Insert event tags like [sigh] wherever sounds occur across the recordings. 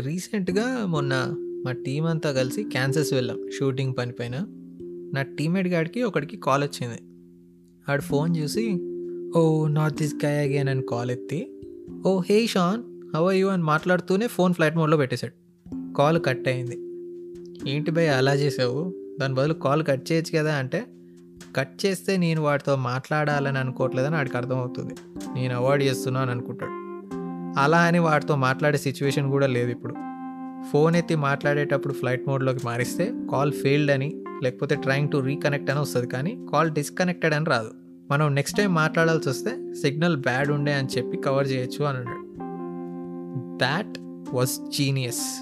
రీసెంట్గా మొన్న మా టీం అంతా కలిసి క్యాన్సర్స్ వెళ్ళాం షూటింగ్ పని పైన. నా టీమేట్ గాడికి ఒకడికి కాల్ వచ్చింది. ఆడు ఫోన్ చూసి oh north east guy again అని కాల్ ఎత్తి oh hey Shan how you అని మాట్లాడుతూనే ఫోన్ ఫ్లైట్ మోడ్లో పెట్టేశాడు. కాల్ కట్ అయింది. ఏంటి భయ్ అలా చేసావు? దాని బదులు కాల్ కట్ చేయొచ్చు కదా అంటే కట్ చేస్తే నేను వాడితో మాట్లాడాలని అనుకోవట్లేదని వాడికి అర్థమవుతుంది. నేను అవాయిడ్ చేస్తున్నాను అనుకుంటాడు. అలా అని వాడితో మాట్లాడే సిచ్యువేషన్ కూడా లేదు ఇప్పుడు. ఫోన్ ఎత్తి మాట్లాడేటప్పుడు ఫ్లైట్ మోడ్లోకి మారిస్తే కాల్ ఫెయిల్డ్ అని లేకపోతే ట్రయింగ్ టు రీకనెక్ట్ అని వస్తుంది కానీ కాల్ డిస్కనెక్టెడ్ అని రాదు. మనం నెక్స్ట్ టైం మాట్లాడాల్సి వస్తే సిగ్నల్ బ్యాడ్ ఉండే అని చెప్పి కవర్ చేయొచ్చు అని అన్నాడు. దాట్ వాజ్ జీనియస్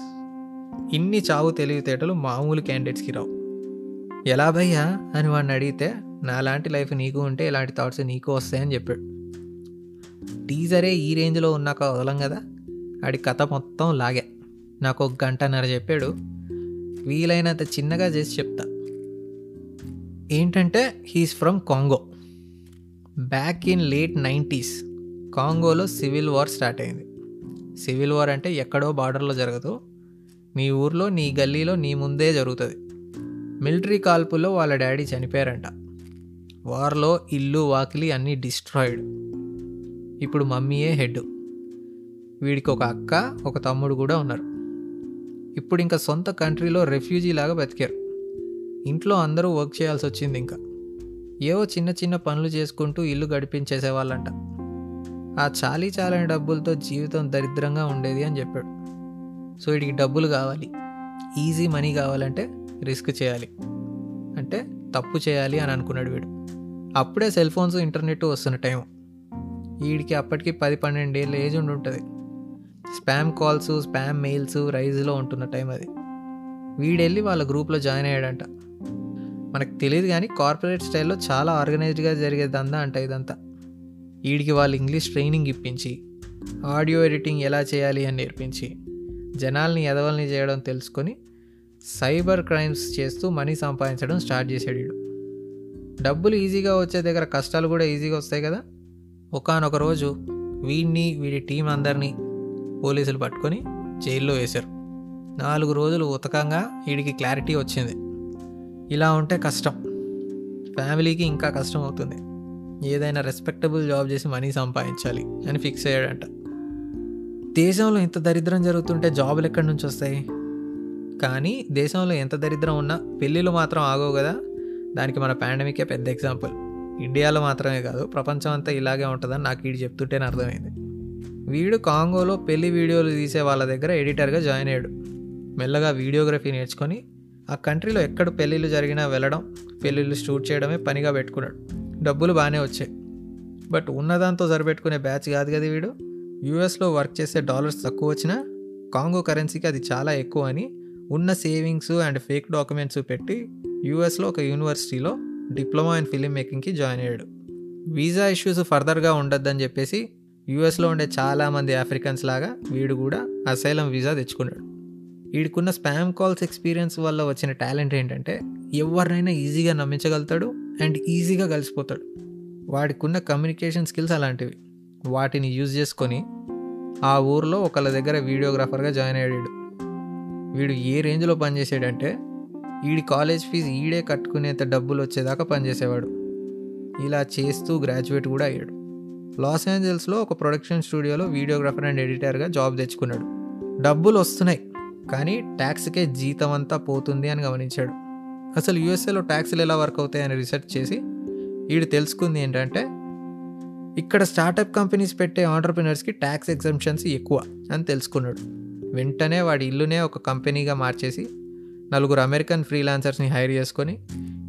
ఇన్ని చావు తెలివితేటలు మామూలు క్యాండిడేట్స్కి రావు. ఎలా భయ్యా అని వాడిని అడిగితే నాలాంటి లైఫ్ నీకు ఉంటే ఇలాంటి థాట్స్ నీకు వస్తాయని చెప్పాడు. టీజరే ఈ రేంజ్లో ఉన్నాక వదలం కదా? ఆడి కథ మొత్తం లాగే. నాకు ఒక గంటన్నర చెప్పాడు. వీలైనంత చిన్నగా చేసి చెప్తా. ఏంటంటే he's from Congo. Back in late nineties కాంగోలో civil war start అయింది. సివిల్ వార్ అంటే ఎక్కడో బార్డర్లో జరగదు. మీ ఊర్లో నీ గల్లీలో నీ ముందే జరుగుతుంది. మిలిటరీ కాల్పుల్లో వాళ్ళ డాడీ చనిపోయారంట. వార్లో ఇల్లు వాకిలి అన్నీ డిస్ట్రాయిడ్. ఇప్పుడు మమ్మీయే హెడ్. వీడికి ఒక అక్క ఒక తమ్ముడు కూడా ఉన్నారు. ఇప్పుడు ఇంకా సొంత కంట్రీలో రెఫ్యూజీ లాగా బతికారు. ఇంట్లో అందరూ వర్క్ చేయాల్సి వచ్చింది ఇంకా. ఏవో చిన్న చిన్న పనులు చేసుకుంటూ ఇల్లు గడిపించేసేవాళ్ళంట. ఆ చాలీ చాలని డబ్బులతో జీవితం దరిద్రంగా ఉండేది అని చెప్పాడు. సో వీడికి డబ్బులు కావాలి. ఈజీ మనీ కావాలంటే రిస్క్ చేయాలి. అంటే తప్పు చేయాలి అని అనుకున్నాడు వీడు. అప్పుడే సెల్ ఫోన్స్ ఇంటర్నెట్ వస్తున్న టైం వీడికి అప్పటికి పది పన్నెండు ఏళ్ళ ఏజ్ ఉండి ఉంటుంది. స్పామ్ కాల్స్ స్పామ్ మెయిల్స్ రైజ్లో ఉంటున్న టైం అది. వీడెళ్ళి వాళ్ళ గ్రూప్లో జాయిన్ అయ్యాడంట. మనకు తెలియదు కానీ కార్పొరేట్ స్టైల్లో చాలా ఆర్గనైజ్డ్గా జరిగే దందా అంట ఇదంతా. వీడికి వాళ్ళు ఇంగ్లీష్ ట్రైనింగ్ ఇప్పించి ఆడియో ఎడిటింగ్ ఎలా చేయాలి అని నేర్పించి జనాల్ని ఎదవల్ని చేయడం తెలుసుకొని సైబర్ క్రైమ్స్ చేస్తూ మనీ సంపాదించడం స్టార్ట్ చేసాడు వీడు డబ్బులు ఈజీగా వచ్చే దగ్గర కష్టాలు కూడా ఈజీగా వస్తాయి కదా? ఒకనొక రోజు వీడిని వీడి టీం అందరినీ పోలీసులు పట్టుకొని జైల్లో వేశారు. నాలుగు రోజులు ఉతకంగా వీడికి క్లారిటీ వచ్చింది. ఇలా ఉంటే కష్టం. ఫ్యామిలీకి ఇంకా కష్టం అవుతుంది. ఏదైనా రెస్పెక్టబుల్ జాబ్ చేసి మనీ సంపాదించాలి అని ఫిక్స్ అయ్యాడంట. దేశంలో ఇంత దరిద్రం జరుగుతుంటే జాబులు ఎక్కడి నుంచి వస్తాయి? కానీ దేశంలో ఎంత దరిద్రం ఉన్నా పెళ్ళిళ్ళు మాత్రం ఆగవు కదా. దానికి మన పాండమికే పెద్ద ఎగ్జాంపుల్. ఇండియాలో మాత్రమే కాదు ప్రపంచం అంతా ఇలాగే ఉంటుందని నాకు వీడు చెప్తుంటేనే అర్థమైంది. వీడు కాంగోలో పెళ్ళి వీడియోలు తీసే వాళ్ళ దగ్గర ఎడిటర్గా జాయిన్ అయ్యాడు. మెల్లగా వీడియోగ్రఫీ నేర్చుకొని ఆ కంట్రీలో ఎక్కడ పెళ్ళిళ్ళు జరిగినా వెళ్ళడం పెళ్ళిళ్ళు షూట్ చేయడమే పనిగా పెట్టుకున్నాడు. డబ్బులు బాగానే వచ్చాయి. బట్ ఉన్నదాంతో సరిపెట్టుకునే బ్యాచ్ కాదు కదా వీడు. యూఎస్లో వర్క్ చేసే డాలర్స్ తక్కువ వచ్చినా కాంగో కరెన్సీకి అది చాలా ఎక్కువ అని ఉన్న సేవింగ్స్ అండ్ ఫేక్ డాక్యుమెంట్స్ పెట్టి యూఎస్లో ఒక యూనివర్సిటీలో డిప్లొమా ఇన్ ఫిలిం మేకింగ్కి జాయిన్ అయ్యాడు. వీసా ఇష్యూస్ ఫర్దర్గా ఉండొద్దని చెప్పేసి యూఎస్లో ఉండే చాలామంది ఆఫ్రికన్స్ లాగా వీడు కూడా అసైలం వీసా తెచ్చుకున్నాడు. వీడికున్న స్పామ్ కాల్స్ ఎక్స్పీరియన్స్ వల్ల వచ్చిన టాలెంట్ ఏంటంటే ఎవరినైనా ఈజీగా నమ్మించగలుగుతాడు అండ్ ఈజీగా కలిసిపోతాడు. వాడికున్న కమ్యూనికేషన్ స్కిల్స్ అలాంటివి. వాటిని యూజ్ చేసుకొని ఆ ఊర్లో ఒకళ్ళ దగ్గర వీడియోగ్రాఫర్గా జాయిన్ అయ్యాడు. వీడు ఏ రేంజ్లో పనిచేసాడంటే వీడి కాలేజ్ ఫీజు ఈడే కట్టుకునేంత డబ్బులు వచ్చేదాకా పనిచేసేవాడు. ఇలా చేస్తూ గ్రాడ్యుయేట్ కూడా అయ్యాడు. లాస్ ఏంజల్స్లో ఒక ప్రొడక్షన్ స్టూడియోలో వీడియోగ్రాఫర్ అండ్ ఎడిటర్గా జాబ్ తెచ్చుకున్నాడు. డబ్బులు వస్తున్నాయి కానీ ట్యాక్స్కే జీతం అంతా పోతుంది అని గమనించాడు. అసలు యూఎస్ఏలో ట్యాక్స్లు ఎలా వర్క్ అవుతాయని రీసెర్చ్ చేసి వీడు తెలుసుకుంది ఏంటంటే ఇక్కడ స్టార్టప్ కంపెనీస్ పెట్టే ఆంటర్ప్రినర్స్కి ట్యాక్స్ ఎగ్జంప్షన్స్ ఎక్కువ అని తెలుసుకున్నాడు. వెంటనే వాడి ఇల్లునే ఒక కంపెనీగా మార్చేసి నలుగురు అమెరికన్ ఫ్రీలాన్సర్స్ని హైర్ చేసుకొని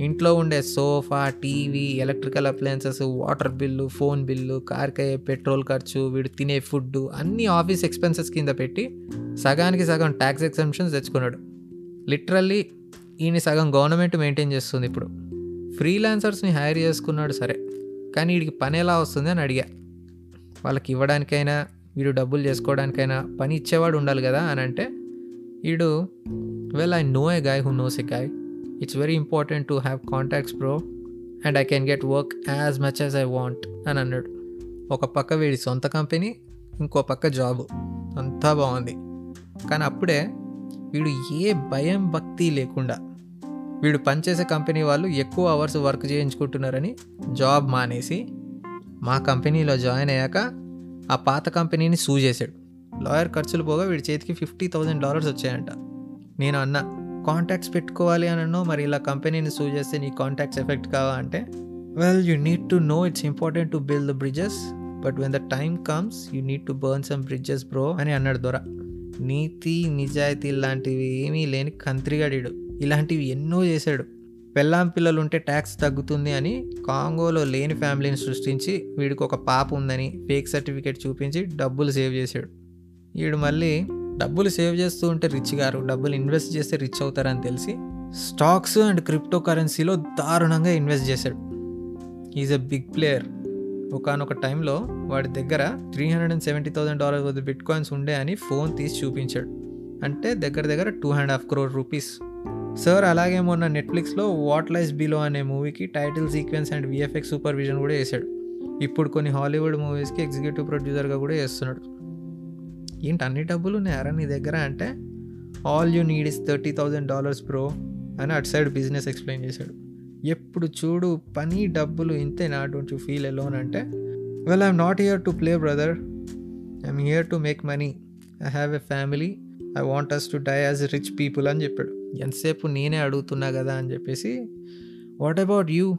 ఇంట్లో ఉండే sofa TV electrical appliances water bill phone bill కార్కి అయ్యే పెట్రోల్ ఖర్చు వీడు తినే ఫుడ్ అన్ని ఆఫీస్ ఎక్స్పెన్సెస్ కింద పెట్టి సగానికి సగం ట్యాక్స్ ఎగ్జంప్షన్స్ తెచ్చుకున్నాడు. లిటరల్లీ ఈయన సగం గవర్నమెంట్ మెయింటైన్ చేస్తుంది ఇప్పుడు. ఫ్రీలాన్సర్స్ని హైర్ చేసుకున్నాడు సరే కానీ వీడికి పని ఎలా వస్తుంది అని అడిగా. వాళ్ళకి ఇవ్వడానికైనా వీడు డబ్బులు చేసుకోవడానికైనా పని ఇచ్చేవాడు ఉండాలి కదా అని అంటే వీడు well I know a guy who knows a guy it's very important to have contacts bro and I can get work as much as I want అని అన్నాడు. ఒక పక్క వీడి సొంత కంపెనీ ఇంకో పక్క జాబు. అంతా బాగుంది. కానీ అప్పుడే వీడు ఏ భయం భక్తి లేకుండా వీడు పనిచేసే కంపెనీ వాళ్ళు ఎక్కువ అవర్స్ వర్క్ చేయించుకుంటున్నారని జాబ్ మానేసి మా కంపెనీలో జాయిన్ అయ్యాక ఆ పాత కంపెనీని సూ చేశాడు. లాయర్ ఖర్చులు పోగా వీడి చేతికి ఫిఫ్టీ థౌజండ్ డాలర్స్ వచ్చాయంట. నేను అన్న కాంటాక్ట్స్ పెట్టుకోవాలి అని అన్నో మరి ఇలా కంపెనీని సూ చేస్తే నీ కాంటాక్ట్స్ ఎఫెక్ట్ కావా? అంటే well you need to know it's important to build the bridges but when the time comes you need to burn some bridges bro అని అన్నాడు దొర. నీతి నిజాయితీ లాంటివి ఏమీ లేని కంత్రిగాడీడు. ఇలాంటివి ఎన్నో చేశాడు. పెళ్ళాం పిల్లలు ఉంటే ట్యాక్స్ తగ్గుతుంది అని కాంగోలో లేని ఫ్యామిలీని సృష్టించి వీడికి ఒక పాప ఉందని ఫేక్ సర్టిఫికేట్ చూపించి డబ్బులు సేవ్ చేశాడు. వీడు మళ్ళీ డబ్బులు సేవ్ చేస్తూ ఉంటే రిచ్ గారు డబ్బులు ఇన్వెస్ట్ చేస్తే రిచ్ అవుతారని తెలిసి స్టాక్స్ అండ్ క్రిప్టో కరెన్సీలో దారుణంగా ఇన్వెస్ట్ చేశాడు. ఈజ్ ఎ బిగ్ ప్లేయర్ ఒకనొక టైంలో వాడి దగ్గర three hundred and seventy thousand dollar worth bitcoins ఉండే అని ఫోన్ తీసి చూపించాడు. అంటే దగ్గర దగ్గర two and half crore rupees sir అలాగే మొన్న నెట్ఫ్లిక్స్లో వాట్ లైస్ బిలో అనే మూవీకి title sequence and VFX supervision కూడా చేశాడు ఇప్పుడు కొన్ని హాలీవుడ్ మూవీస్కి ఎగ్జిక్యూటివ్ ప్రొడ్యూసర్గా కూడా చేస్తున్నాడు ఏంటి అన్ని డబ్బులు ఉన్నాయారా నీ దగ్గర అంటే all you need is thirty thousand dollars bro అని అటు సైడ్ బిజినెస్ ఎక్స్ప్లెయిన్ చేశాడు. ఎప్పుడు చూడు పని డబ్బులు ఇంతేనా డోంట్ యూ ఫీల్ ఎలోన్ అంటే well I'm not here to play brother I'm here to make money I have a family I want us to die as rich people అని చెప్పాడు. ఎంతసేపు నేనే అడుగుతున్నా కదా అని చెప్పేసి what about you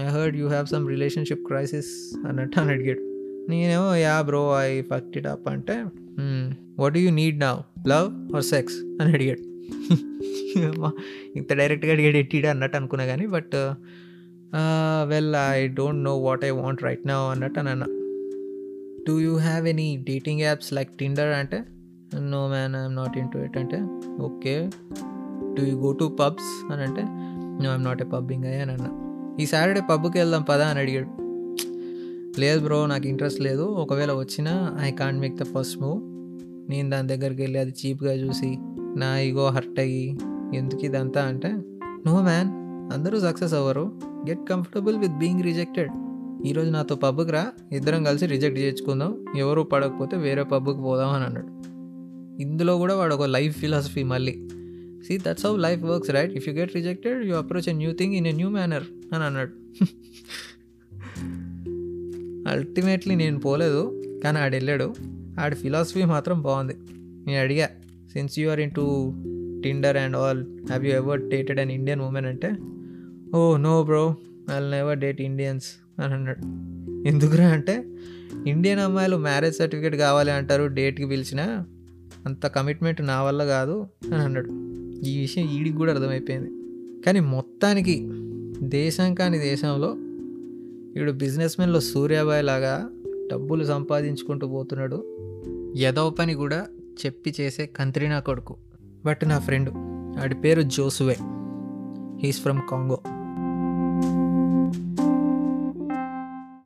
I heard you have some relationship crisis అన్నట్టు అని అడిగాడు. నేనేమో yeah bro I fucked it up అంటే వాట్ యూ నీడ్ నా లవ్ ఆర్ సెక్స్ అని అడిగాడు. ఇంత డైరెక్ట్గా అడిగాడు ఎట్టిడా అన్నట్టు అనుకున్నా కానీ but well I don't know what I want right నా అన్నట్టు అని అన్నా. Do you have any dating apps like Tinder అంటే no man I'm not into it అంటే okay do you go to pubs అని అంటే no I'm not a pubbing అయ్యా అని అన్నా. ఈ సాటర్డే పబ్కి వెళ్దాం పదా? అని అడిగాడు. లేదు బ్రో నాకు ఇంట్రెస్ట్ లేదు. ఒకవేళ వచ్చినా I can't make the first move నేను దాని దగ్గరికి వెళ్ళి అది చీప్గా చూసి నా ఇగో హర్ట్ అయ్యి ఎందుకు ఇదంతా అంటే నో మ్యాన్ అందరూ సక్సెస్ అవ్వరు. Get comfortable with being rejected. ఈరోజు నాతో పబ్కి రా ఇద్దరం కలిసి రిజెక్ట్ చేసుకుందాం ఎవరు పడకపోతే వేరే పబ్కి పోదాం అని అన్నాడు. ఇందులో కూడా వాడు ఒక లైఫ్ ఫిలాసఫీ మళ్ళీ. See that's how life works right if you get rejected you approach a new thing in a new manner అని అన్నాడు. [laughs] అల్టిమేట్లీ నేను పోలేదు కానీ ఆడు వెళ్ళాడు ఆడి ఫిలాసఫీ మాత్రం బాగుంది. నేను అడిగా since you are into Tinder and all have you ever dated an Indian women అంటే ఓ no bro I never date Indians అని అన్నాడు. ఎందుకురా? అంటే ఇండియన్ అమ్మాయిలు మ్యారేజ్ సర్టిఫికేట్ కావాలి అంటారు డేట్కి పిలిచినా అంత కమిట్మెంట్ నా వల్ల కాదు. అని అన్నాడు. ఈ విషయం ఈడికి కూడా అర్థమైపోయింది. కానీ మొత్తానికి దేశం కాని దేశంలో వీడు బిజినెస్ మెన్లో సూర్యాబాయ్ లాగా డబ్బులు సంపాదించుకుంటూ పోతున్నాడు. ఎదవ పని కూడా చెప్పి చేసే కంత్రినా కొడుకు. బట్ నా ఫ్రెండ్ వాడి పేరు జోసువే. He's from Congo